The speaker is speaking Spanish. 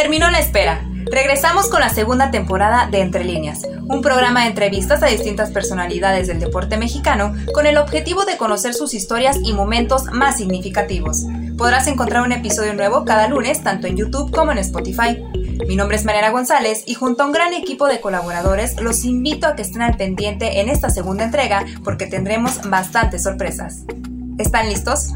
Terminó la espera. Regresamos con la segunda temporada de Entre Líneas, un programa de entrevistas a distintas personalidades del deporte mexicano con el objetivo de conocer sus historias y momentos más significativos. Podrás encontrar un episodio nuevo cada lunes tanto en YouTube como en Spotify. Mi nombre es Mariana González y junto a un gran equipo de colaboradores los invito a que estén al pendiente en esta segunda entrega porque tendremos bastantes sorpresas. ¿Están listos?